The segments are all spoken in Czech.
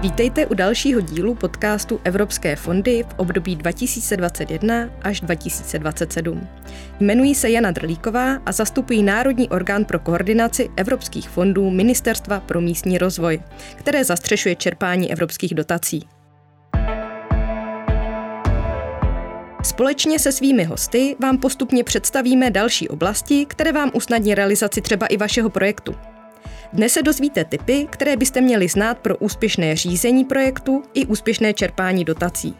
Vítejte u dalšího dílu podcastu Evropské fondy v období 2021 až 2027. Jmenuji se Jana Drlíková a zastupuji Národní orgán pro koordinaci evropských fondů Ministerstva pro místní rozvoj, které zastřešuje čerpání evropských dotací. Společně se svými hosty vám postupně představíme další oblasti, které vám usnadní realizaci třeba i vašeho projektu. Dnes se dozvíte tipy, které byste měli znát pro úspěšné řízení projektu i úspěšné čerpání dotací.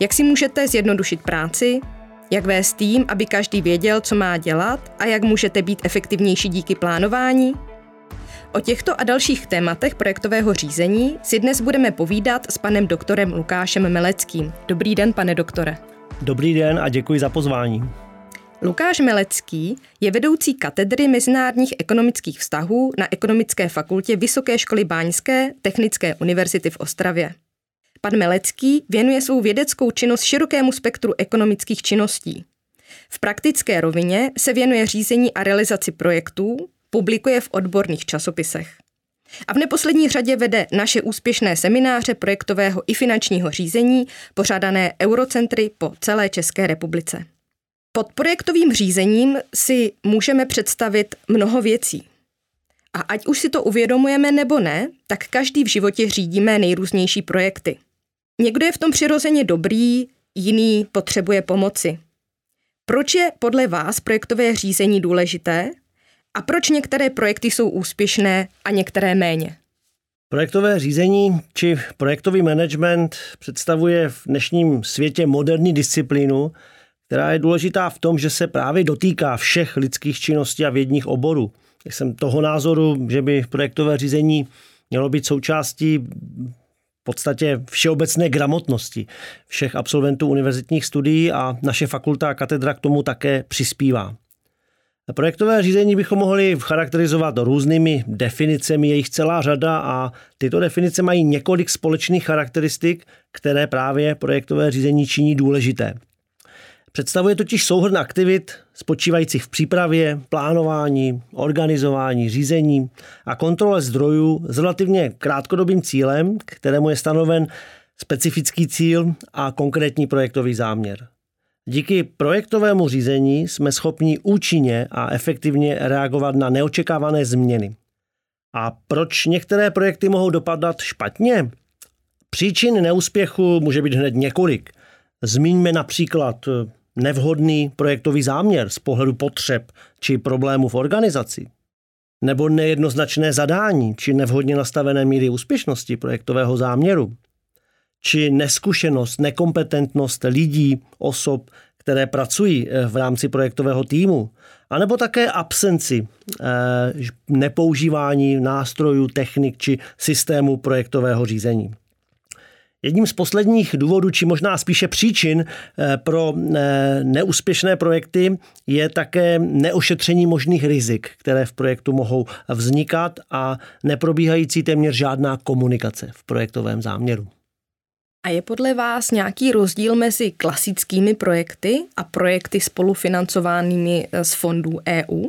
Jak si můžete zjednodušit práci, jak vést tým, aby každý věděl, co má dělat a jak můžete být efektivnější díky plánování? O těchto a dalších tématech projektového řízení si dnes budeme povídat s panem doktorem Lukášem Meleckým. Dobrý den, pane doktore. Dobrý den a děkuji za pozvání. Lukáš Melecký je vedoucí katedry mezinárodních ekonomických vztahů na Ekonomické fakultě Vysoké školy Báňské Technické univerzity v Ostravě. Pan Melecký věnuje svou vědeckou činnost širokému spektru ekonomických činností. V praktické rovině se věnuje řízení a realizaci projektů, publikuje v odborných časopisech. A v neposlední řadě vede naše úspěšné semináře projektového i finančního řízení, pořádané Eurocentry po celé České republice. Pod projektovým řízením si můžeme představit mnoho věcí. A ať už si to uvědomujeme nebo ne, tak každý v životě řídíme nejrůznější projekty. Někdo je v tom přirozeně dobrý, jiný potřebuje pomoci. Proč je podle vás projektové řízení důležité a proč některé projekty jsou úspěšné a některé méně? Projektové řízení či projektový management představuje v dnešním světě moderní disciplínu, která je důležitá v tom, že se právě dotýká všech lidských činností a vědních oborů. Jsem toho názoru, že by projektové řízení mělo být součástí v podstatě všeobecné gramotnosti všech absolventů univerzitních studií a naše fakulta a katedra k tomu také přispívá. Projektové řízení bychom mohli charakterizovat různými definicemi, je jich celá řada a tyto definice mají několik společných charakteristik, které právě projektové řízení činí důležité. Představuje totiž souhrn aktivit spočívajících v přípravě, plánování, organizování, řízení a kontrole zdrojů s relativně krátkodobým cílem, kterému je stanoven specifický cíl a konkrétní projektový záměr. Díky projektovému řízení jsme schopni účinně a efektivně reagovat na neočekávané změny. A proč některé projekty mohou dopadat špatně? Příčin neúspěchu může být hned několik. Zmíňme například nevhodný projektový záměr z pohledu potřeb či problémů v organizaci, nebo nejednoznačné zadání či nevhodně nastavené míry úspěšnosti projektového záměru, či neskušenost, nekompetentnost lidí, osob, které pracují eh, v rámci projektového týmu, anebo také absenci eh, nepoužívání nástrojů, technik či systému projektového řízení. Jedním z posledních důvodů, či možná spíše příčin eh, pro eh, neúspěšné projekty je také neošetření možných rizik, které v projektu mohou vznikat a neprobíhající téměř žádná komunikace v projektovém záměru. A je podle vás nějaký rozdíl mezi klasickými projekty a projekty spolufinancovanými z fondů EU?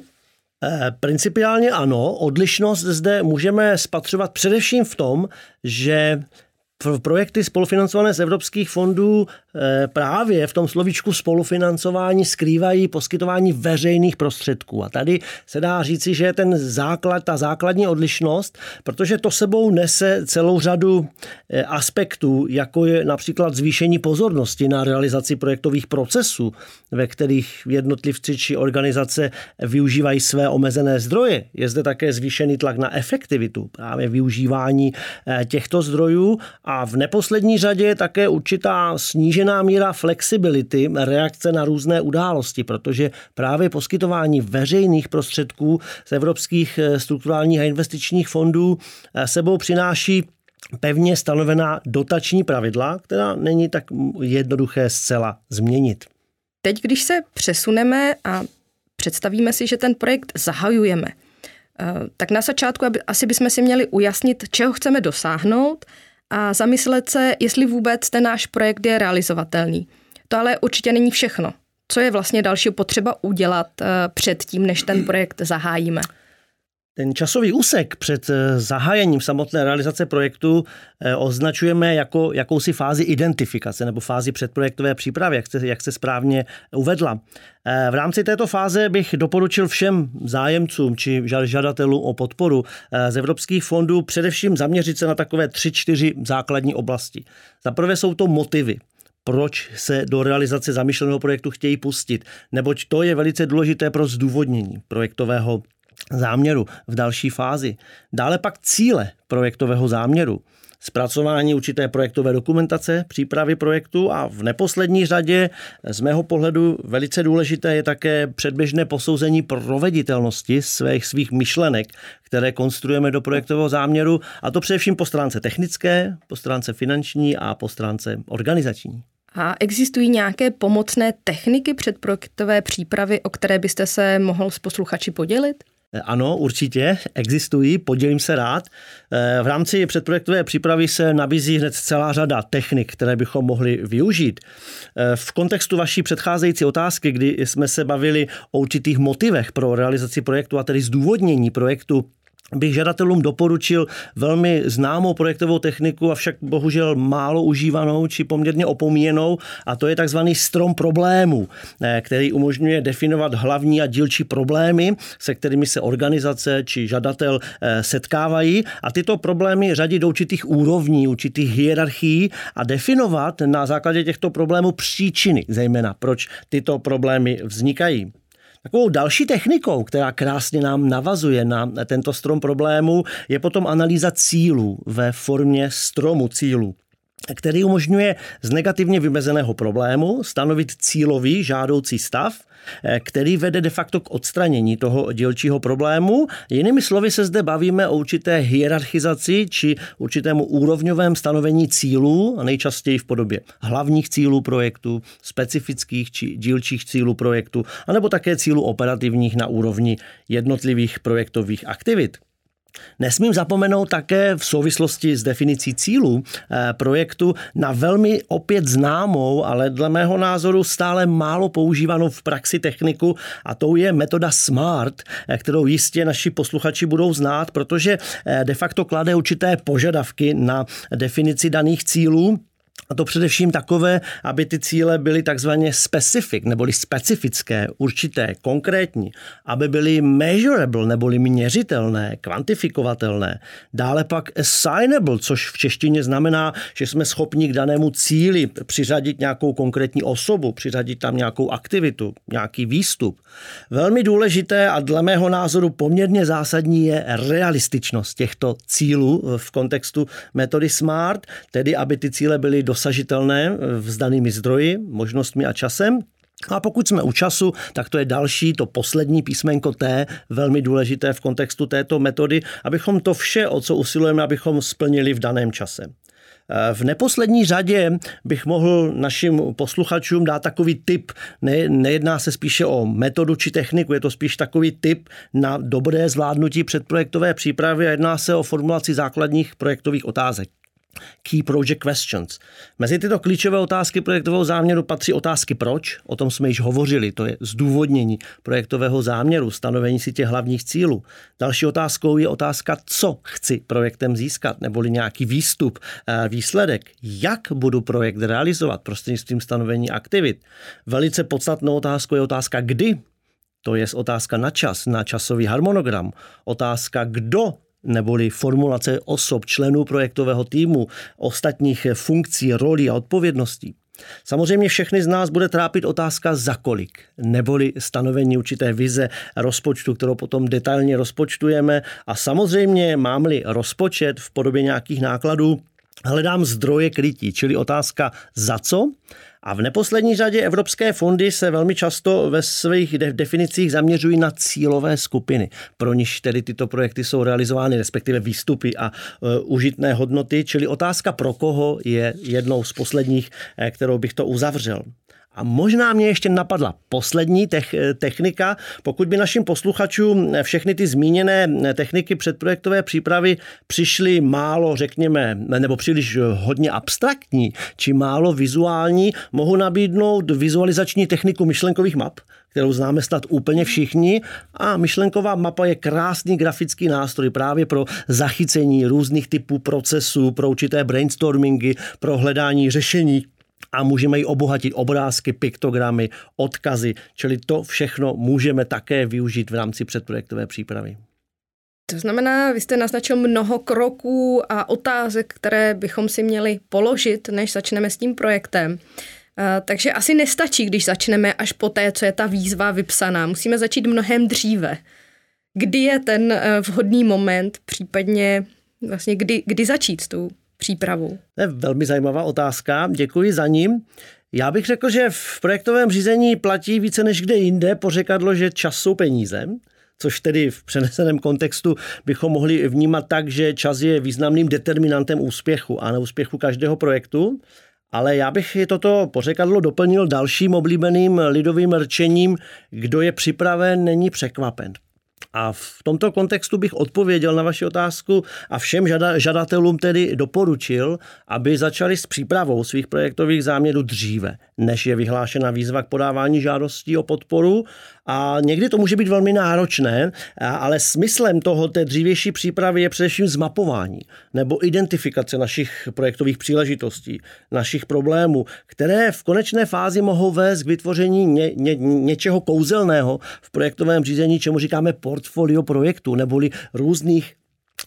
Principiálně ano. Odlišnost zde můžeme spatřovat především v tom, že projekty spolufinancované z evropských fondů právě v tom slovíčku spolufinancování skrývají poskytování veřejných prostředků. A tady se dá říci, že je ten základ, ta základní odlišnost, protože to sebou nese celou řadu eh, aspektů, jako je například zvýšení pozornosti na realizaci projektových procesů, ve kterých jednotlivci či organizace využívají své omezené zdroje. Je zde také zvýšený tlak na efektivitu právě využívání eh, těchto zdrojů a v neposlední řadě je také určitá snížená míra flexibility reakce na různé události, protože právě poskytování veřejných prostředků z evropských eh, strukturálních a investičních fondů eh, sebou přináší pevně stanovená dotační pravidla, která není tak jednoduché zcela změnit. Teď, když se přesuneme a představíme si, že ten projekt zahajujeme, eh, tak na začátku asi bychom si měli ujasnit, čeho chceme dosáhnout a zamyslet se, jestli vůbec ten náš projekt je realizovatelný. To ale určitě není všechno. Co je vlastně další potřeba udělat eh, před tím, než ten projekt zahájíme? Ten časový úsek před eh, zahájením samotné realizace projektu eh, označujeme jako jakousi fázi identifikace nebo fázi předprojektové přípravy, jak se, jak se správně uvedla. Eh, v rámci této fáze bych doporučil všem zájemcům či žadatelům o podporu z evropských fondů především zaměřit se na takové tři, čtyři základní oblasti. Za prvé jsou to motivy proč se do realizace zamýšleného projektu chtějí pustit, neboť to je velice důležité pro zdůvodnění projektového záměru v další fázi. Dále pak cíle projektového záměru zpracování určité projektové dokumentace, přípravy projektu a v neposlední řadě z mého pohledu velice důležité je také předběžné posouzení proveditelnosti svých svých myšlenek, které konstruujeme do projektového záměru a to především po stránce technické, po stránce finanční a po stránce organizační. A existují nějaké pomocné techniky předprojektové přípravy, o které byste se mohl s posluchači podělit? Ano, určitě existují, podělím se rád. V rámci předprojektové přípravy se nabízí hned celá řada technik, které bychom mohli využít. V kontextu vaší předcházející otázky, kdy jsme se bavili o určitých motivech pro realizaci projektu a tedy zdůvodnění projektu, bych žadatelům doporučil velmi známou projektovou techniku, avšak bohužel málo užívanou či poměrně opomíjenou, a to je takzvaný strom problémů, eh, který umožňuje definovat hlavní a dílčí problémy, se kterými se organizace či žadatel eh, setkávají a tyto problémy řadit do určitých úrovní, určitých hierarchií a definovat na základě těchto problémů příčiny, zejména proč tyto problémy vznikají. Takovou další technikou, která krásně nám navazuje na tento strom problémů, je potom analýza cílů ve formě stromu cílů který umožňuje z negativně vymezeného problému stanovit cílový žádoucí stav, eh, který vede de facto k odstranění toho dílčího problému. Jinými slovy se zde bavíme o určité hierarchizaci či určitému úrovňovém stanovení cílů, nejčastěji v podobě hlavních cílů projektu, specifických či dílčích cílů projektu, anebo také cílů operativních na úrovni jednotlivých projektových aktivit. Nesmím zapomenout také v souvislosti s definicí cílů eh, projektu na velmi opět známou, ale dle mého názoru stále málo používanou v praxi techniku a to je metoda SMART, eh, kterou jistě naši posluchači budou znát, protože eh, de facto klade určité požadavky na definici daných cílů a to především takové, aby ty cíle byly takzvaně specific, neboli specifické, určité, konkrétní, aby byly measurable, neboli měřitelné, kvantifikovatelné. Dále pak assignable, což v češtině znamená, že jsme schopni k danému cíli přiřadit nějakou konkrétní osobu, přiřadit tam nějakou aktivitu, nějaký výstup. Velmi důležité a dle mého názoru poměrně zásadní je realističnost těchto cílů v kontextu metody SMART, tedy aby ty cíle byly dosažitelné vzdanými zdroji, možnostmi a časem. A pokud jsme u času, tak to je další, to poslední písmenko T, velmi důležité v kontextu této metody, abychom to vše, o co usilujeme, abychom splnili v daném čase. V neposlední řadě bych mohl našim posluchačům dát takový tip. Ne, nejedná se spíše o metodu či techniku, je to spíš takový tip na dobré zvládnutí předprojektové přípravy a jedná se o formulaci základních projektových otázek. Key Project Questions. Mezi tyto klíčové otázky projektového záměru patří otázky proč, o tom jsme již hovořili, to je zdůvodnění projektového záměru, stanovení si těch hlavních cílů. Další otázkou je otázka, co chci projektem získat, neboli nějaký výstup, eh, výsledek, jak budu projekt realizovat prostřednictvím stanovení aktivit. Velice podstatnou otázkou je otázka kdy, to je otázka na čas, na časový harmonogram. Otázka, kdo neboli formulace osob, členů projektového týmu, ostatních funkcí, rolí a odpovědností. Samozřejmě všechny z nás bude trápit otázka za kolik, neboli stanovení určité vize rozpočtu, kterou potom detailně rozpočtujeme. A samozřejmě mám-li rozpočet v podobě nějakých nákladů, hledám zdroje krytí, čili otázka za co a v neposlední řadě evropské fondy se velmi často ve svých definicích zaměřují na cílové skupiny, pro niž tedy tyto projekty jsou realizovány, respektive výstupy a uh, užitné hodnoty, čili otázka pro koho je jednou z posledních, eh, kterou bych to uzavřel. A možná mě ještě napadla poslední technika. Pokud by našim posluchačům všechny ty zmíněné techniky předprojektové přípravy přišly málo, řekněme, nebo příliš hodně abstraktní, či málo vizuální, mohu nabídnout vizualizační techniku myšlenkových map, kterou známe snad úplně všichni. A myšlenková mapa je krásný grafický nástroj právě pro zachycení různých typů procesů, pro určité brainstormingy, pro hledání řešení a můžeme ji obohatit obrázky, piktogramy, odkazy, čili to všechno můžeme také využít v rámci předprojektové přípravy. To znamená, vy jste naznačil mnoho kroků a otázek, které bychom si měli položit, než začneme s tím projektem. Takže asi nestačí, když začneme až po té, co je ta výzva vypsaná. Musíme začít mnohem dříve. Kdy je ten eh, vhodný moment, případně vlastně kdy, kdy začít s tou přípravou? To je velmi zajímavá otázka, děkuji za ním. Já bych řekl, že v projektovém řízení platí více než kde jinde pořekadlo, že čas jsou peníze což tedy v přeneseném kontextu bychom mohli vnímat tak, že čas je významným determinantem úspěchu a neúspěchu každého projektu. Ale já bych toto pořekadlo doplnil dalším oblíbeným lidovým rčením, kdo je připraven, není překvapen. A v tomto kontextu bych odpověděl na vaši otázku a všem žadatelům tedy doporučil, aby začali s přípravou svých projektových záměrů dříve, než je vyhlášena výzva k podávání žádostí o podporu. A někdy to může být velmi náročné, ale smyslem toho té dřívější přípravy je především zmapování nebo identifikace našich projektových příležitostí, našich problémů, které v konečné fázi mohou vést k vytvoření ně, ně, něčeho kouzelného v projektovém řízení, čemu říkáme portfolio projektu, neboli různých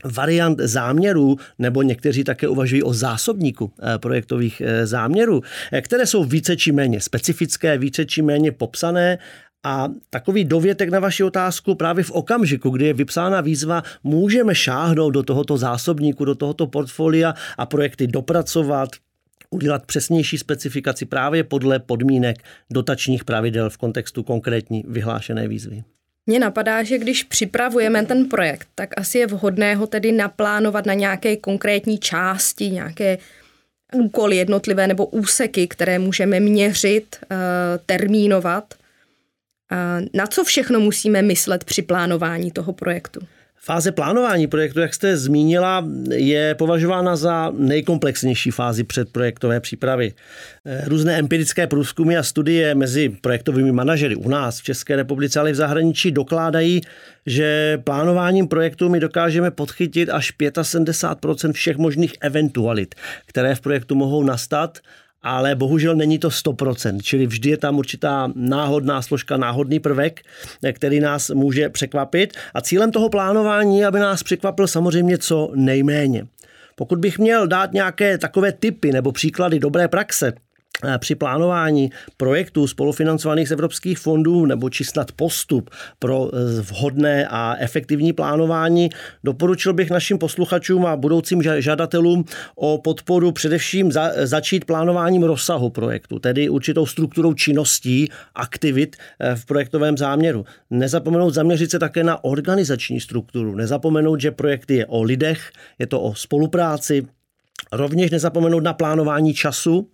variant záměrů, nebo někteří také uvažují o zásobníku eh, projektových eh, záměrů, eh, které jsou více či méně specifické, více či méně popsané a takový dovětek na vaši otázku právě v okamžiku, kdy je vypsána výzva, můžeme šáhnout do tohoto zásobníku, do tohoto portfolia a projekty dopracovat, udělat přesnější specifikaci právě podle podmínek dotačních pravidel v kontextu konkrétní vyhlášené výzvy. Mně napadá, že když připravujeme ten projekt, tak asi je vhodné ho tedy naplánovat na nějaké konkrétní části, nějaké úkoly jednotlivé nebo úseky, které můžeme měřit, eh, termínovat na co všechno musíme myslet při plánování toho projektu? Fáze plánování projektu, jak jste zmínila, je považována za nejkomplexnější fázi předprojektové přípravy. Eh, různé empirické průzkumy a studie mezi projektovými manažery u nás v České republice, ale i v zahraničí dokládají, že plánováním projektu my dokážeme podchytit až 75% všech možných eventualit, které v projektu mohou nastat ale bohužel není to 100%, čili vždy je tam určitá náhodná složka, náhodný prvek, který nás může překvapit a cílem toho plánování je, aby nás překvapil samozřejmě co nejméně. Pokud bych měl dát nějaké takové typy nebo příklady dobré praxe, při plánování projektů spolufinancovaných z evropských fondů nebo či snad postup pro eh, vhodné a efektivní plánování, doporučil bych našim posluchačům a budoucím žadatelům o podporu především za, začít plánováním rozsahu projektu, tedy určitou strukturou činností, aktivit eh, v projektovém záměru. Nezapomenout zaměřit se také na organizační strukturu, nezapomenout, že projekt je o lidech, je to o spolupráci, Rovněž nezapomenout na plánování času,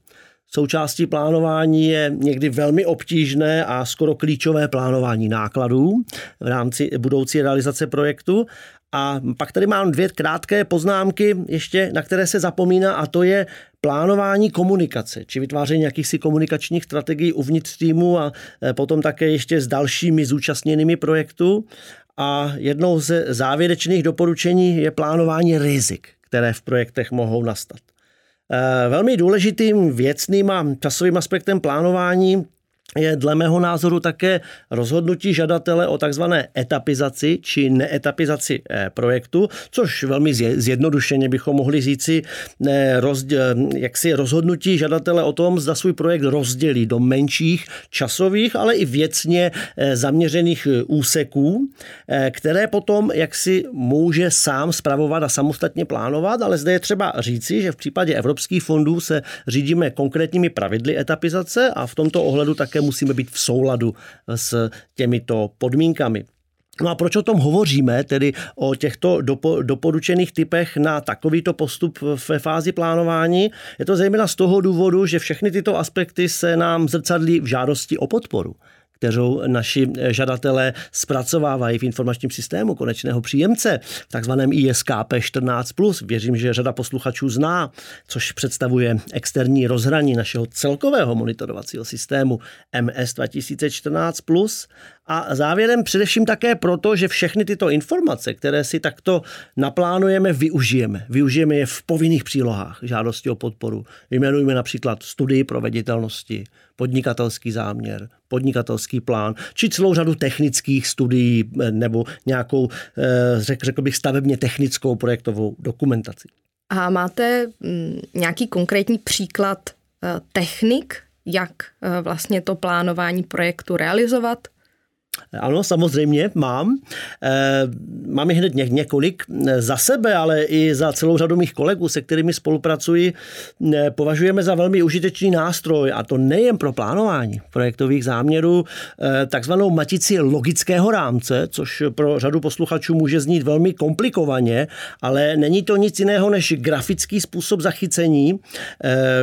Součástí plánování je někdy velmi obtížné a skoro klíčové plánování nákladů v rámci budoucí realizace projektu. A pak tady mám dvě krátké poznámky, ještě na které se zapomíná, a to je plánování komunikace, či vytváření jakýchsi komunikačních strategií uvnitř týmu a e, potom také ještě s dalšími zúčastněnými projektu. A jednou ze závěrečných doporučení je plánování rizik, které v projektech mohou nastat. Eh, velmi důležitým věcným a časovým aspektem plánování je dle mého názoru také rozhodnutí žadatele o takzvané etapizaci či neetapizaci eh, projektu, což velmi zjednodušeně bychom mohli říci eh, jaksi rozhodnutí žadatele o tom, zda svůj projekt rozdělí do menších časových, ale i věcně eh, zaměřených úseků, které potom jaksi může sám spravovat a samostatně plánovat, ale zde je třeba říci, že v případě evropských fondů se řídíme konkrétními pravidly etapizace a v tomto ohledu také musíme být v souladu s těmito podmínkami. No a proč o tom hovoříme, tedy o těchto dopo, doporučených typech na takovýto postup ve fázi plánování? Je to zejména z toho důvodu, že všechny tyto aspekty se nám zrcadlí v žádosti o podporu kterou naši žadatelé zpracovávají v informačním systému konečného příjemce, takzvaném ISKP 14+. Věřím, že řada posluchačů zná, což představuje externí rozhraní našeho celkového monitorovacího systému MS 2014+. A závěrem především také proto, že všechny tyto informace, které si takto naplánujeme, využijeme. Využijeme je v povinných přílohách žádosti o podporu. Vyjmenujeme například studii proveditelnosti, podnikatelský záměr, podnikatelský plán, či celou řadu technických studií eh, nebo nějakou, eh, řekl, bych, stavebně technickou projektovou dokumentaci. A máte mm, nějaký konkrétní příklad eh, technik, jak vlastně to plánování projektu realizovat? Ano, samozřejmě mám. Eh, mám hned několik eh, za sebe, ale i za celou řadu mých kolegů, se kterými spolupracuji, eh, považujeme za velmi užitečný nástroj, a to nejen pro plánování projektových záměrů, takzvanou matici logického rámce, což pro řadu posluchačů může znít velmi komplikovaně, ale není to nic jiného než grafický způsob zachycení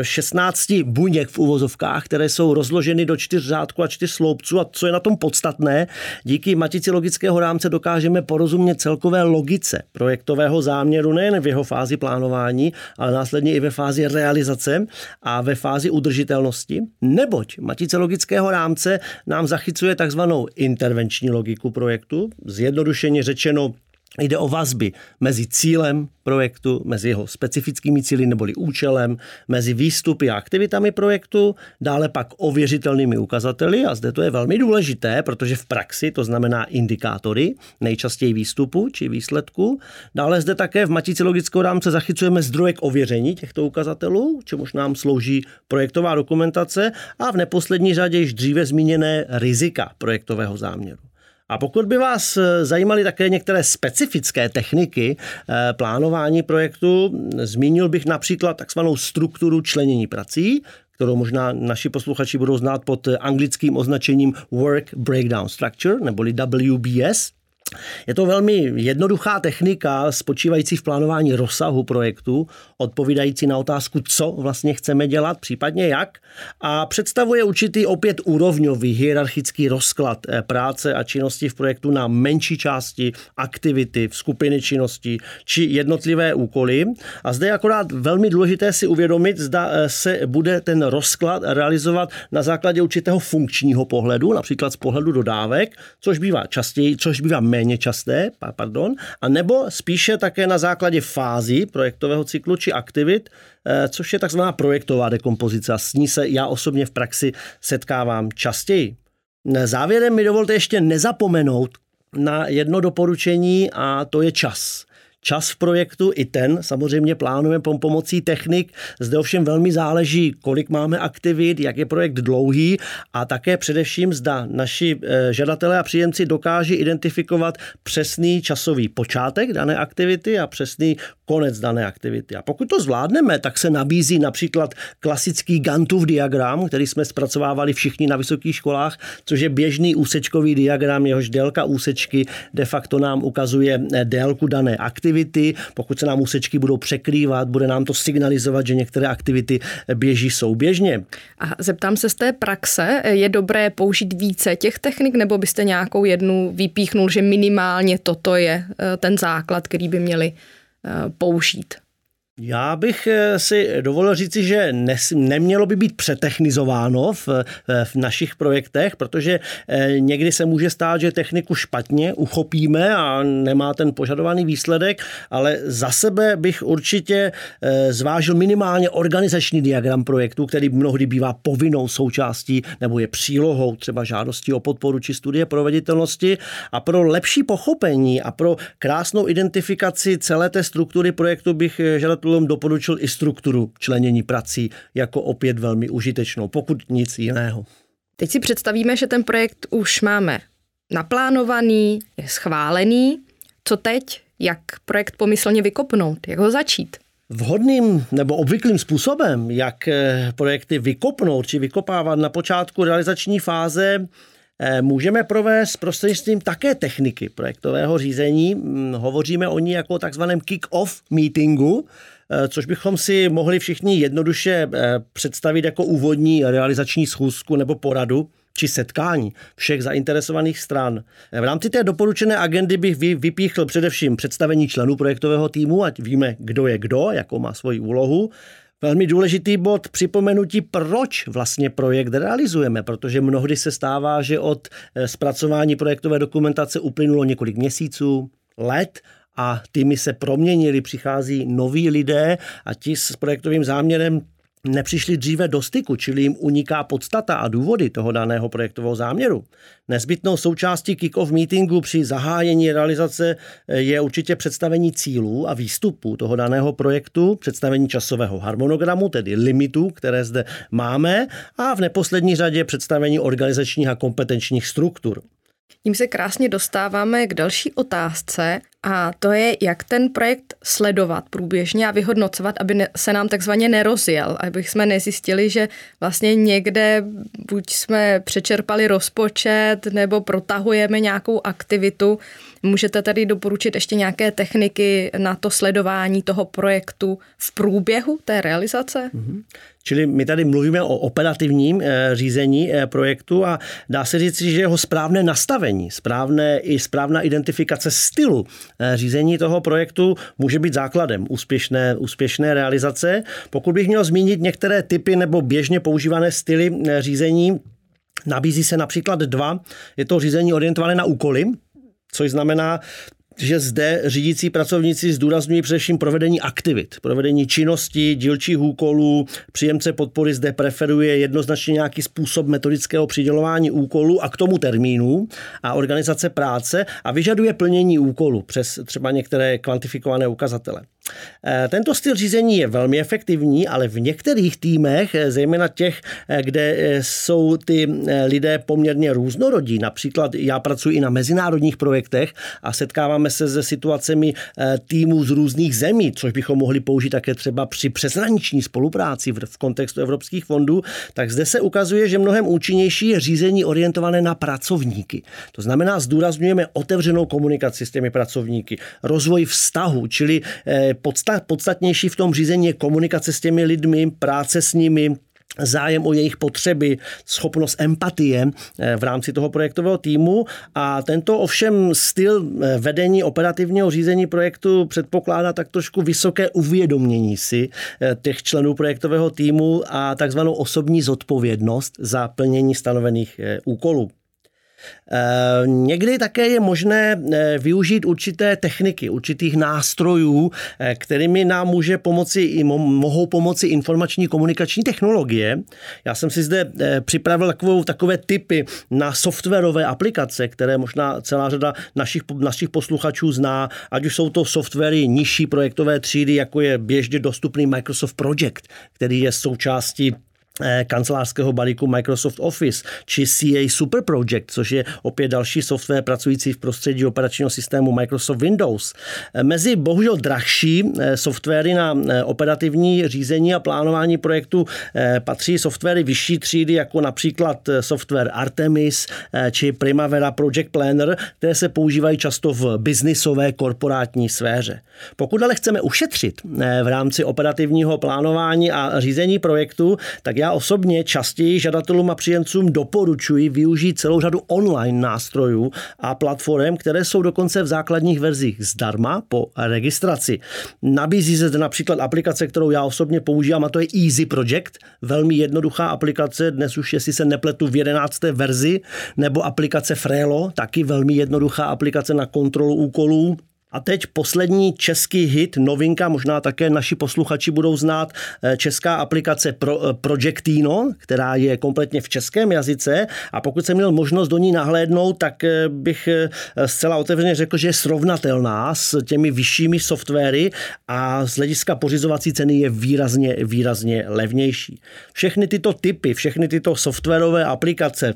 16 buněk v uvozovkách, které jsou rozloženy do čtyř řádků a čtyř sloupců a co je na tom podstatné, díky matici logického rámce dokážeme porozumět celkové logice projektového záměru nejen v jeho fázi plánování, ale následně i ve fázi realizace a ve fázi udržitelnosti, neboť matice logického rámce nám zachycuje takzvanou intervenční logiku projektu, zjednodušeně řečeno Jde o vazby mezi cílem projektu, mezi jeho specifickými cíly neboli účelem, mezi výstupy a aktivitami projektu, dále pak ověřitelnými ukazateli a zde to je velmi důležité, protože v praxi to znamená indikátory, nejčastěji výstupu či výsledku. Dále zde také v matici logického rámce zachycujeme zdroje k ověření těchto ukazatelů, čemuž nám slouží projektová dokumentace a v neposlední řadě již dříve zmíněné rizika projektového záměru. A pokud by vás eh, zajímaly také některé specifické techniky eh, plánování projektu, zmínil bych například takzvanou strukturu členění prací, kterou možná naši posluchači budou znát pod anglickým označením Work Breakdown Structure, neboli WBS. Je to velmi jednoduchá technika spočívající v plánování rozsahu projektu, odpovídající na otázku, co vlastně chceme dělat, případně jak, a představuje určitý opět úrovňový hierarchický rozklad eh, práce a činnosti v projektu na menší části, aktivity, skupiny činností či jednotlivé úkoly. A zde je akorát velmi důležité si uvědomit, zda eh, se bude ten rozklad realizovat na základě určitého funkčního pohledu, například z pohledu dodávek, což bývá častěji, což bývá méně časté, pardon, a nebo spíše také na základě fází projektového cyklu či aktivit, eh, což je takzvaná projektová dekompozice a s ní se já osobně v praxi setkávám častěji. Závěrem mi dovolte ještě nezapomenout na jedno doporučení a to je čas. Čas v projektu, i ten samozřejmě plánujeme pomocí technik. Zde ovšem velmi záleží, kolik máme aktivit, jak je projekt dlouhý a také především zda naši eh, žadatelé a příjemci dokáží identifikovat přesný časový počátek dané aktivity a přesný konec dané aktivity. A pokud to zvládneme, tak se nabízí například klasický Gantův diagram, který jsme zpracovávali všichni na vysokých školách, což je běžný úsečkový diagram, jehož délka úsečky de facto nám ukazuje eh, délku dané aktivity. Pokud se nám úsečky budou překrývat, bude nám to signalizovat, že některé aktivity eh, běží souběžně. A zeptám se z té praxe, eh, je dobré použít více těch technik, nebo byste nějakou jednu vypíchnul, že minimálně toto je ten základ, který by měli Eh, použít. Já bych eh, si dovolil říci, že nes, nemělo by být přetechnizováno v, eh, v našich projektech, protože někdy se může stát, že techniku špatně uchopíme a nemá ten požadovaný výsledek, ale za sebe bych určitě zvážil minimálně organizační diagram projektu, který mnohdy bývá povinnou součástí nebo je přílohou třeba žádosti o podporu či studie proveditelnosti. A pro lepší pochopení a pro krásnou identifikaci celé té struktury projektu bych žadat žadatelům doporučil i strukturu členění prací jako opět velmi užitečnou, pokud nic jiného. Teď si představíme, že ten projekt už máme naplánovaný, je schválený. Co teď? Jak projekt pomyslně vykopnout? Jak ho začít? Vhodným nebo obvyklým způsobem, jak eh, projekty vykopnout či vykopávat na počátku realizační fáze, eh, můžeme provést prostřednictvím také techniky projektového řízení. Hm, hovoříme o ní jako takzvaném kick-off meetingu, což bychom si mohli všichni jednoduše představit jako úvodní realizační schůzku nebo poradu či setkání všech zainteresovaných stran. V rámci té doporučené agendy bych vypíchl především představení členů projektového týmu, ať víme, kdo je kdo, jakou má svoji úlohu, Velmi důležitý bod připomenutí, proč vlastně projekt realizujeme, protože mnohdy se stává, že od eh, zpracování projektové dokumentace uplynulo několik měsíců, let a týmy se proměnili, přichází noví lidé a ti s projektovým záměrem nepřišli dříve do styku, čili jim uniká podstata a důvody toho daného projektového záměru. Nezbytnou součástí kick-off meetingu při zahájení realizace eh, je určitě představení cílů a výstupů toho daného projektu, představení časového harmonogramu, tedy limitů, které zde máme, a v neposlední řadě představení organizačních a kompetenčních struktur. Tím se krásně dostáváme k další otázce a to je, jak ten projekt sledovat průběžně a vyhodnocovat, aby se nám takzvaně nerozjel, aby jsme nezjistili, že vlastně někde buď jsme přečerpali rozpočet nebo protahujeme nějakou aktivitu. Můžete tady doporučit ještě nějaké techniky na to sledování toho projektu v průběhu té realizace? Mm-hmm. Čili my tady mluvíme o operativním eh, řízení eh, projektu a dá se říct, že jeho správné nastavení, správné i správná identifikace stylu eh, řízení toho projektu může být základem úspěšné, úspěšné realizace. Pokud bych měl zmínit některé typy nebo běžně používané styly řízení, Nabízí se například dva. Je to řízení orientované na úkoly, což znamená že zde řídící pracovníci zdůrazňují především provedení aktivit, provedení činností, dílčích úkolů. Příjemce podpory zde preferuje jednoznačně nějaký způsob metodického přidělování úkolů a k tomu termínu a organizace práce a vyžaduje plnění úkolů přes třeba některé kvantifikované ukazatele. Eh, tento styl řízení je velmi efektivní, ale v některých týmech, eh, zejména těch, eh, kde jsou ty lidé poměrně různorodí, například já pracuji i na mezinárodních projektech a setkáváme se se situacemi týmů z různých zemí, což bychom mohli použít také třeba při přeshraniční spolupráci v kontextu evropských fondů, tak zde se ukazuje, že mnohem účinnější je řízení orientované na pracovníky. To znamená, zdůrazňujeme otevřenou komunikaci s těmi pracovníky, rozvoj vztahu, čili podstatnější v tom řízení je komunikace s těmi lidmi, práce s nimi, zájem o jejich potřeby, schopnost empatie eh, v rámci toho projektového týmu a tento ovšem styl eh, vedení operativního řízení projektu předpokládá tak trošku vysoké uvědomění si eh, těch členů projektového týmu a takzvanou osobní zodpovědnost za plnění stanovených úkolů. Eh, někdy také je možné eh, využít určité techniky, určitých nástrojů, eh, kterými nám může pomoci, mohou pomoci informační komunikační technologie. Já jsem si zde připravil takovou, takové typy na softwarové aplikace, které možná celá řada našich, našich posluchačů zná, ať už jsou to softwary nižší projektové třídy, jako je běžně dostupný Microsoft Project, který je součástí kancelářského balíku Microsoft Office či CA Super Project, což je opět další software pracující v prostředí operačního systému Microsoft Windows. Eh, mezi bohužel drahší eh, softwary na operativní řízení a plánování projektu patří softwary vyšší třídy, jako například software Artemis či Primavera Project Planner, které se používají často v biznisové korporátní sféře. Pokud ale chceme ušetřit v rámci operativního plánování a řízení projektu, tak já já osobně častěji žadatelům a příjemcům doporučuji využít celou řadu online nástrojů a platform, které jsou dokonce v základních verzích zdarma po registraci. Nabízí se například aplikace, kterou já osobně používám, a to je Easy Project, velmi jednoduchá aplikace, dnes už jestli se nepletu v 11. verzi, nebo aplikace Frelo, taky velmi jednoduchá aplikace na kontrolu úkolů a teď poslední český hit, novinka, možná také naši posluchači budou znát, eh, česká aplikace Pro, eh, Projectino, která je kompletně v českém jazyce a pokud jsem měl možnost do ní nahlédnout, tak eh, bych zcela otevřeně řekl, že je srovnatelná s těmi vyššími softwary a z hlediska pořizovací ceny je výrazně, výrazně levnější. Všechny tyto typy, všechny tyto softwarové aplikace,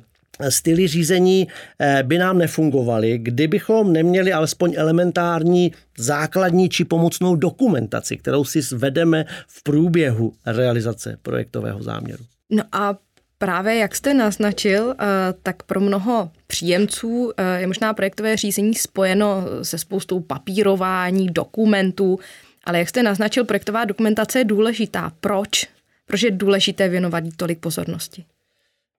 styly řízení eh, by nám nefungovaly, kdybychom neměli alespoň elementární základní či pomocnou dokumentaci, kterou si zvedeme v průběhu realizace projektového záměru. No a Právě jak jste naznačil, eh, tak pro mnoho příjemců eh, je možná projektové řízení spojeno se spoustou papírování, dokumentů, ale jak jste naznačil, projektová dokumentace je důležitá. Proč? Proč je důležité věnovat jí tolik pozornosti?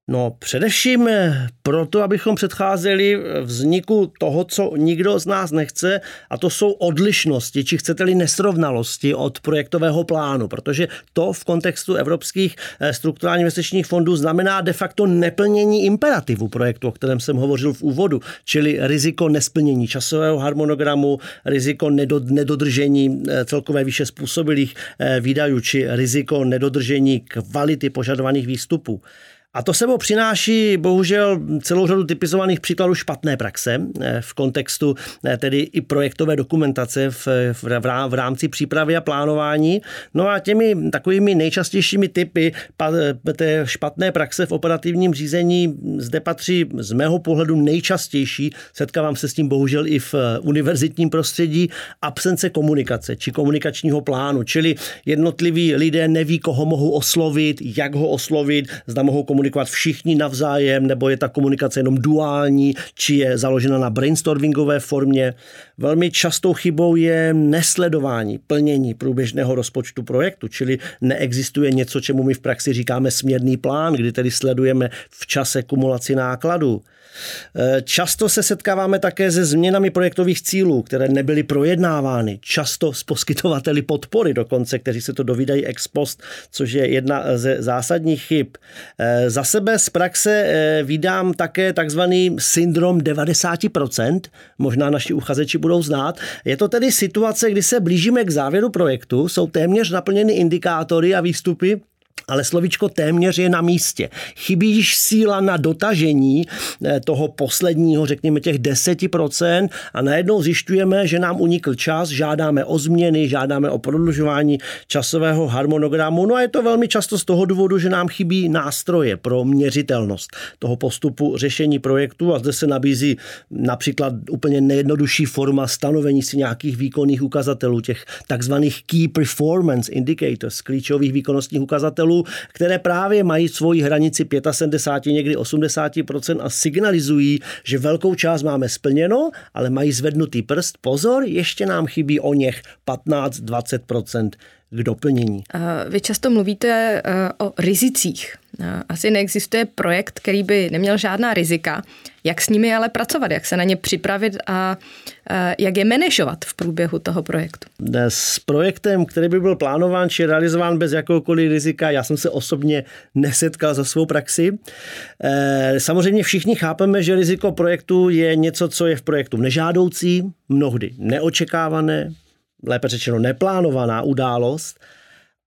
No především eh, proto, abychom předcházeli eh, vzniku toho, co nikdo z nás nechce, a to jsou odlišnosti, či chcete-li nesrovnalosti od projektového plánu, protože to v kontextu evropských eh, strukturálních investičních fondů znamená de facto neplnění imperativu projektu, o kterém jsem hovořil v úvodu, čili riziko nesplnění časového harmonogramu, riziko nedodržení celkové výše způsobilých výdajů, či riziko nedodržení kvality požadovaných výstupů. A to sebou přináší bohužel celou řadu typizovaných příkladů špatné praxe eh, v kontextu eh, tedy i projektové dokumentace v, v, v rámci přípravy a plánování. No a těmi takovými nejčastějšími typy eh, té špatné praxe v operativním řízení zde patří z mého pohledu nejčastější, setkávám se s tím bohužel i v univerzitním prostředí, absence komunikace či komunikačního plánu, čili jednotliví lidé neví, koho mohou oslovit, jak ho oslovit, zda mohou komunikovat komunikovat všichni navzájem, nebo je ta komunikace jenom duální, či je založena na brainstormingové formě. Velmi častou chybou je nesledování plnění průběžného rozpočtu projektu, čili neexistuje něco, čemu my v praxi říkáme směrný plán, kdy tedy sledujeme v čase kumulaci nákladů. Eh, často se setkáváme také se změnami projektových cílů, které nebyly projednávány. Často s poskytovateli podpory dokonce, kteří se to dovídají ex post, což je jedna ze zásadních chyb. Za sebe z praxe eh, vydám také takzvaný syndrom 90%, možná naši uchazeči budou znát. Je to tedy situace, kdy se blížíme k závěru projektu, jsou téměř naplněny indikátory a výstupy, ale slovičko téměř je na místě. Chybí síla na dotažení eh, toho posledního, řekněme těch 10% a najednou zjišťujeme, že nám unikl čas, žádáme o změny, žádáme o prodlužování časového harmonogramu. No a je to velmi často z toho důvodu, že nám chybí nástroje pro měřitelnost toho postupu řešení projektu a zde se nabízí například úplně nejjednodušší forma stanovení si nějakých výkonných ukazatelů, těch takzvaných key performance indicators, klíčových výkonnostních ukazatelů, které právě mají svoji hranici 75, někdy 80% a signalizují, že velkou část máme splněno, ale mají zvednutý prst. Pozor, ještě nám chybí o něch 15-20% k doplnění. Vy často mluvíte eh, o rizicích. Asi neexistuje projekt, který by neměl žádná rizika. Jak s nimi ale pracovat, jak se na ně připravit a jak je manažovat v průběhu toho projektu? S projektem, který by byl plánován či realizován bez jakoukoliv rizika, já jsem se osobně nesetkal za svou praxi. E, samozřejmě všichni chápeme, že riziko projektu je něco, co je v projektu nežádoucí, mnohdy neočekávané, lépe řečeno neplánovaná událost.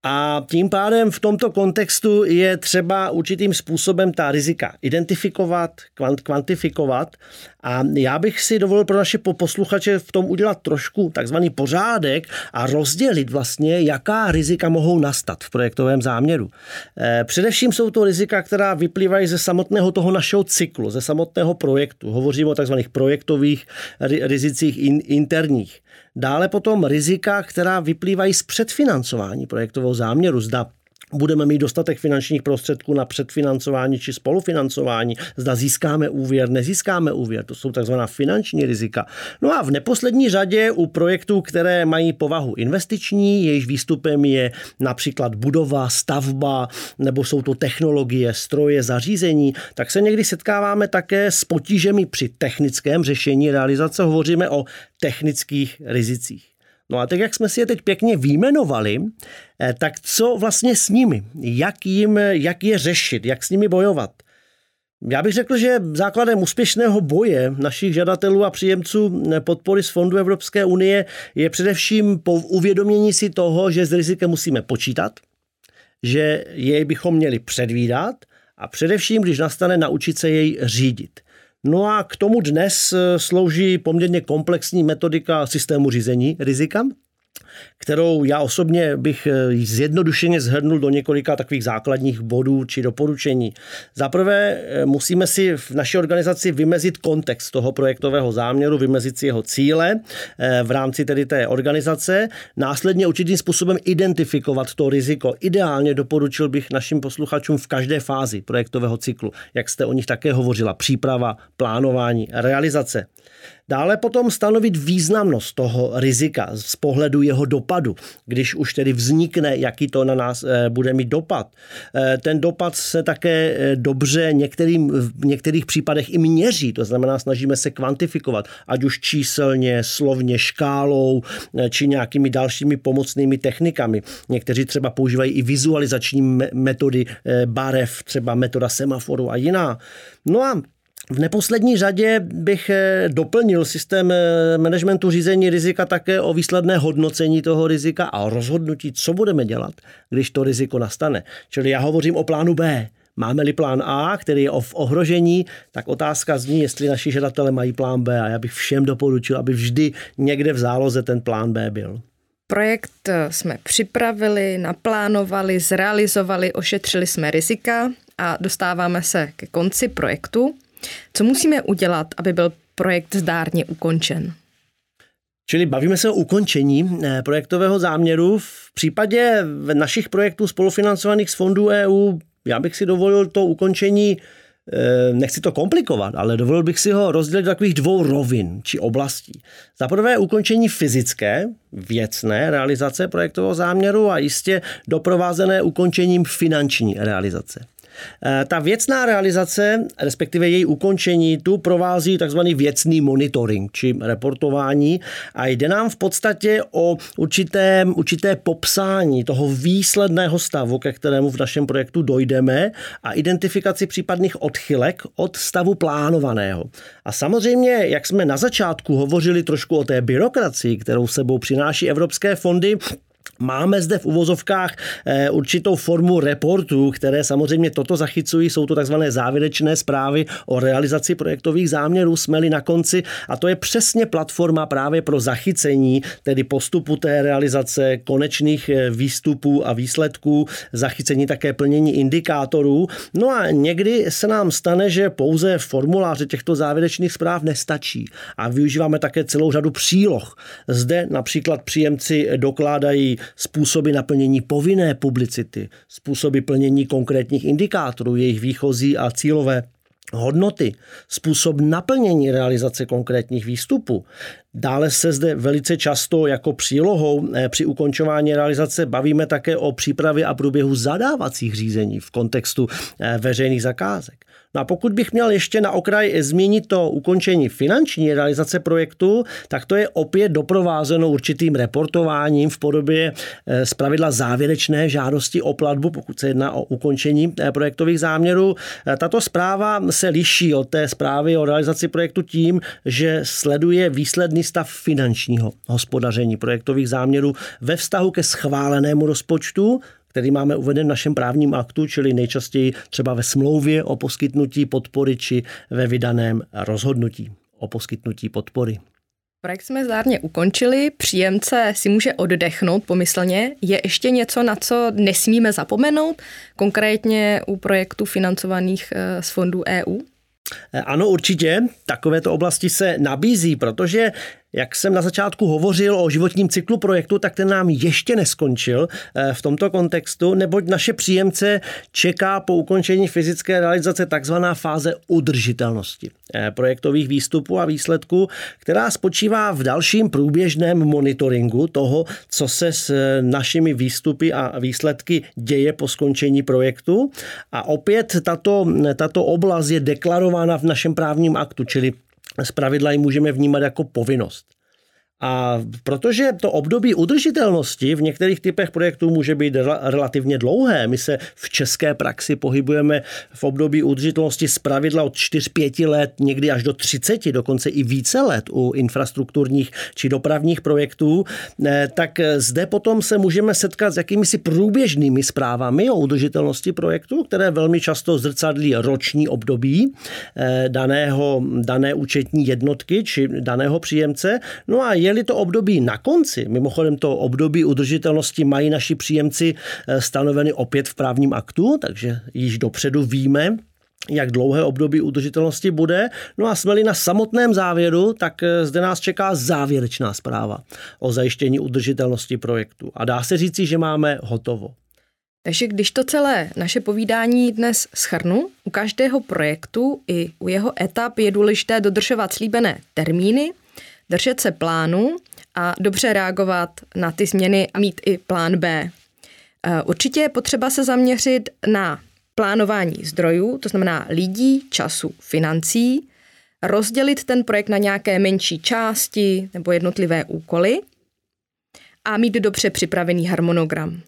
A tím pádem v tomto kontextu je třeba určitým způsobem ta rizika identifikovat, kvant, kvantifikovat. A já bych si dovolil pro naše posluchače v tom udělat trošku takzvaný pořádek a rozdělit vlastně, jaká rizika mohou nastat v projektovém záměru. Eh, především jsou to rizika, která vyplývají ze samotného toho našeho cyklu, ze samotného projektu. Hovoříme o takzvaných projektových rizicích interních. Dále potom rizika, která vyplývají z předfinancování projektového záměru. Zda budeme mít dostatek finančních prostředků na předfinancování či spolufinancování, zda získáme úvěr, nezískáme úvěr, to jsou takzvaná finanční rizika. No a v neposlední řadě u projektů, které mají povahu investiční, jejíž výstupem je například budova, stavba, nebo jsou to technologie, stroje, zařízení, tak se někdy setkáváme také s potížemi při technickém řešení realizace. Hovoříme o technických rizicích. No a tak, jak jsme si je teď pěkně výjmenovali, eh, tak co vlastně s nimi? Jak, jim, jak je řešit? Jak s nimi bojovat? Já bych řekl, že základem úspěšného boje našich žadatelů a příjemců eh, podpory z Fondu Evropské unie je především po uvědomění si toho, že s rizikem musíme počítat, že jej bychom měli předvídat a především, když nastane, naučit se jej řídit. No a k tomu dnes eh, slouží poměrně komplexní metodika systému řízení rizika, kterou já osobně bych eh, zjednodušeně zhrnul do několika takových základních bodů či doporučení. Za prvé eh, musíme si v naší organizaci vymezit kontext toho projektového záměru, vymezit si jeho cíle eh, v rámci tedy té organizace, následně určitým způsobem identifikovat to riziko. Ideálně doporučil bych našim posluchačům v každé fázi projektového cyklu, jak jste o nich také hovořila, příprava, plánování, realizace. Dále potom stanovit významnost toho rizika z pohledu jeho dopadu, když už tedy vznikne, jaký to na nás eh, bude mít dopad. Eh, ten dopad se také eh, dobře některým, v některých případech i měří, to znamená, snažíme se kvantifikovat, ať už číselně, slovně, škálou, či nějakými dalšími pomocnými technikami. Někteří třeba používají i vizualizační metody barev, třeba metoda semaforu a jiná. No a v neposlední řadě bych eh, doplnil systém eh, managementu řízení rizika také o výsledné hodnocení toho rizika a o rozhodnutí, co budeme dělat, když to riziko nastane. Čili já hovořím o plánu B. Máme-li plán A, který je v ohrožení, tak otázka zní, jestli naši žadatelé mají plán B a já bych všem doporučil, aby vždy někde v záloze ten plán B byl. Projekt eh, jsme připravili, naplánovali, zrealizovali, ošetřili jsme rizika a dostáváme se ke konci projektu. Co musíme udělat, aby byl projekt zdárně ukončen? Čili bavíme se o ukončení eh, projektového záměru. V případě našich projektů spolufinancovaných z fondů EU, já bych si dovolil to ukončení, eh, nechci to komplikovat, ale dovolil bych si ho rozdělit do takových dvou rovin či oblastí. Za prvé ukončení fyzické, věcné realizace projektového záměru a jistě doprovázené ukončením finanční realizace. Eh, ta věcná realizace, respektive její ukončení, tu provází takzvaný věcný monitoring, či reportování a jde nám v podstatě o určité, určité popsání toho výsledného stavu, ke kterému v našem projektu dojdeme a identifikaci případných odchylek od stavu plánovaného. A samozřejmě, jak jsme na začátku hovořili trošku o té byrokracii, kterou sebou přináší evropské fondy, Máme zde v uvozovkách eh, určitou formu reportů, které samozřejmě toto zachycují. Jsou to takzvané závěrečné zprávy o realizaci projektových záměrů. Jsme-li na konci a to je přesně platforma právě pro zachycení, tedy postupu té realizace, konečných eh, výstupů a výsledků, zachycení také plnění indikátorů. No a někdy se nám stane, že pouze formuláře těchto závěrečných zpráv nestačí a využíváme také celou řadu příloh. Zde například příjemci dokládají způsoby naplnění povinné publicity, způsoby plnění konkrétních indikátorů, jejich výchozí a cílové hodnoty, způsob naplnění realizace konkrétních výstupů. Dále se zde velice často jako přílohou eh, při ukončování realizace bavíme také o přípravě a průběhu zadávacích řízení v kontextu eh, veřejných zakázek. No a pokud bych měl ještě na okraj zmínit to ukončení finanční realizace projektu, tak to je opět doprovázeno určitým reportováním v podobě eh, zpravidla závěrečné žádosti o platbu, pokud se jedná o ukončení eh, projektových záměrů. Eh, tato zpráva se liší od té zprávy o realizaci projektu tím, že sleduje výsledný stav finančního hospodaření projektových záměrů ve vztahu ke schválenému rozpočtu, který máme uveden v našem právním aktu, čili nejčastěji třeba ve smlouvě o poskytnutí podpory či ve vydaném rozhodnutí o poskytnutí podpory. Projekt jsme zdárně ukončili, příjemce si může oddechnout pomyslně. Je ještě něco, na co nesmíme zapomenout, konkrétně u projektů financovaných eh, z fondů EU? Eh, ano, určitě. Takovéto oblasti se nabízí, protože jak jsem na začátku hovořil o životním cyklu projektu, tak ten nám ještě neskončil eh, v tomto kontextu, neboť naše příjemce čeká po ukončení fyzické realizace takzvaná fáze udržitelnosti eh, projektových výstupů a výsledků, která spočívá v dalším průběžném monitoringu toho, co se s eh, našimi výstupy a výsledky děje po skončení projektu. A opět tato, tato oblast je deklarována v našem právním aktu, čili z pravidla ji můžeme vnímat jako povinnost. A protože to období udržitelnosti v některých typech projektů může být relativně dlouhé, my se v české praxi pohybujeme v období udržitelnosti z pravidla od 4-5 let, někdy až do 30, dokonce i více let u infrastrukturních či dopravních projektů, eh, tak zde potom se můžeme setkat s jakýmisi průběžnými zprávami o udržitelnosti projektu, které velmi často zrcadlí roční období eh, daného, dané účetní jednotky či daného příjemce. No a je-li to období na konci, mimochodem to období udržitelnosti mají naši příjemci eh, stanoveny opět v právním aktu, takže již dopředu víme, jak dlouhé období udržitelnosti bude. No a jsme-li na samotném závěru, tak eh, zde nás čeká závěrečná zpráva o zajištění udržitelnosti projektu. A dá se říci, že máme hotovo. Takže když to celé naše povídání dnes schrnu, u každého projektu i u jeho etap je důležité dodržovat slíbené termíny, držet se plánu a dobře reagovat na ty změny a mít i plán B. Eh, určitě je potřeba se zaměřit na plánování zdrojů, to znamená lidí, času, financí, rozdělit ten projekt na nějaké menší části nebo jednotlivé úkoly a mít dobře připravený harmonogram.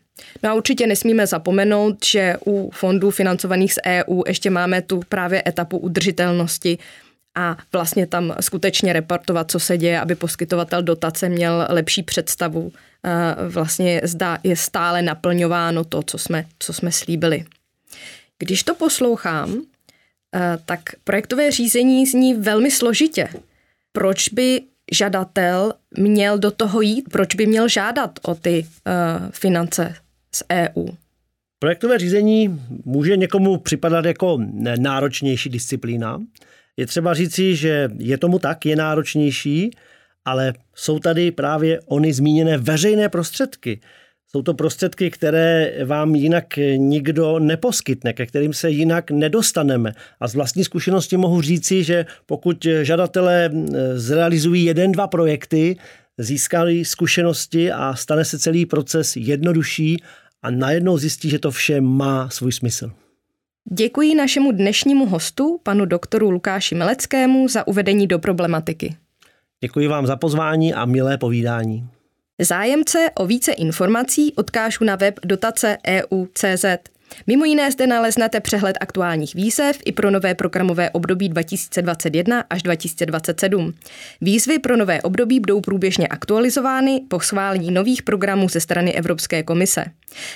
No a určitě nesmíme zapomenout, že u fondů financovaných z EU ještě máme tu právě etapu udržitelnosti a vlastně tam skutečně reportovat, co se děje, aby poskytovatel dotace měl lepší představu, vlastně zda je stále naplňováno to, co jsme, co jsme slíbili. Když to poslouchám, tak projektové řízení zní velmi složitě. Proč by žadatel měl do toho jít? Proč by měl žádat o ty finance z EU? Projektové řízení může někomu připadat jako náročnější disciplína. Je třeba říci, že je tomu tak, je náročnější, ale jsou tady právě ony zmíněné veřejné prostředky. Jsou to prostředky, které vám jinak nikdo neposkytne, ke kterým se jinak nedostaneme. A z vlastní zkušenosti mohu říci, že pokud žadatelé zrealizují jeden, dva projekty, získali zkušenosti a stane se celý proces jednodušší a najednou zjistí, že to vše má svůj smysl. Děkuji našemu dnešnímu hostu, panu doktoru Lukáši Meleckému, za uvedení do problematiky. Děkuji vám za pozvání a milé povídání. Zájemce o více informací odkážu na web dotace EU.cz. Mimo jiné zde naleznete přehled aktuálních výzev i pro nové programové období 2021 až 2027. Výzvy pro nové období budou průběžně aktualizovány po schválení nových programů ze strany Evropské komise.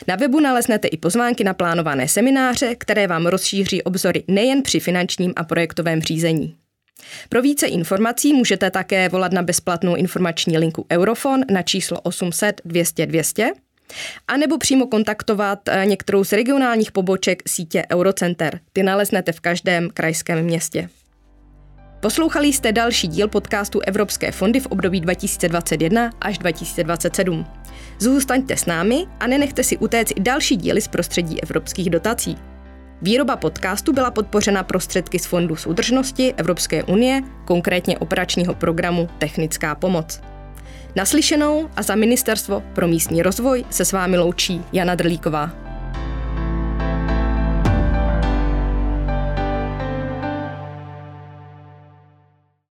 Na webu naleznete i pozvánky na plánované semináře, které vám rozšíří obzory nejen při finančním a projektovém řízení. Pro více informací můžete také volat na bezplatnou informační linku Eurofon na číslo 800 200 200 a nebo přímo kontaktovat eh, některou z regionálních poboček sítě Eurocenter. Ty naleznete v každém krajském městě. Poslouchali jste další díl podcastu Evropské fondy v období 2021 až 2027. Zůstaňte s námi a nenechte si utéct i další díly z prostředí evropských dotací. Výroba podcastu byla podpořena prostředky z Fondu soudržnosti Evropské unie, konkrétně operačního programu Technická pomoc. Naslyšenou a za Ministerstvo pro místní rozvoj se s vámi loučí Jana Drlíková.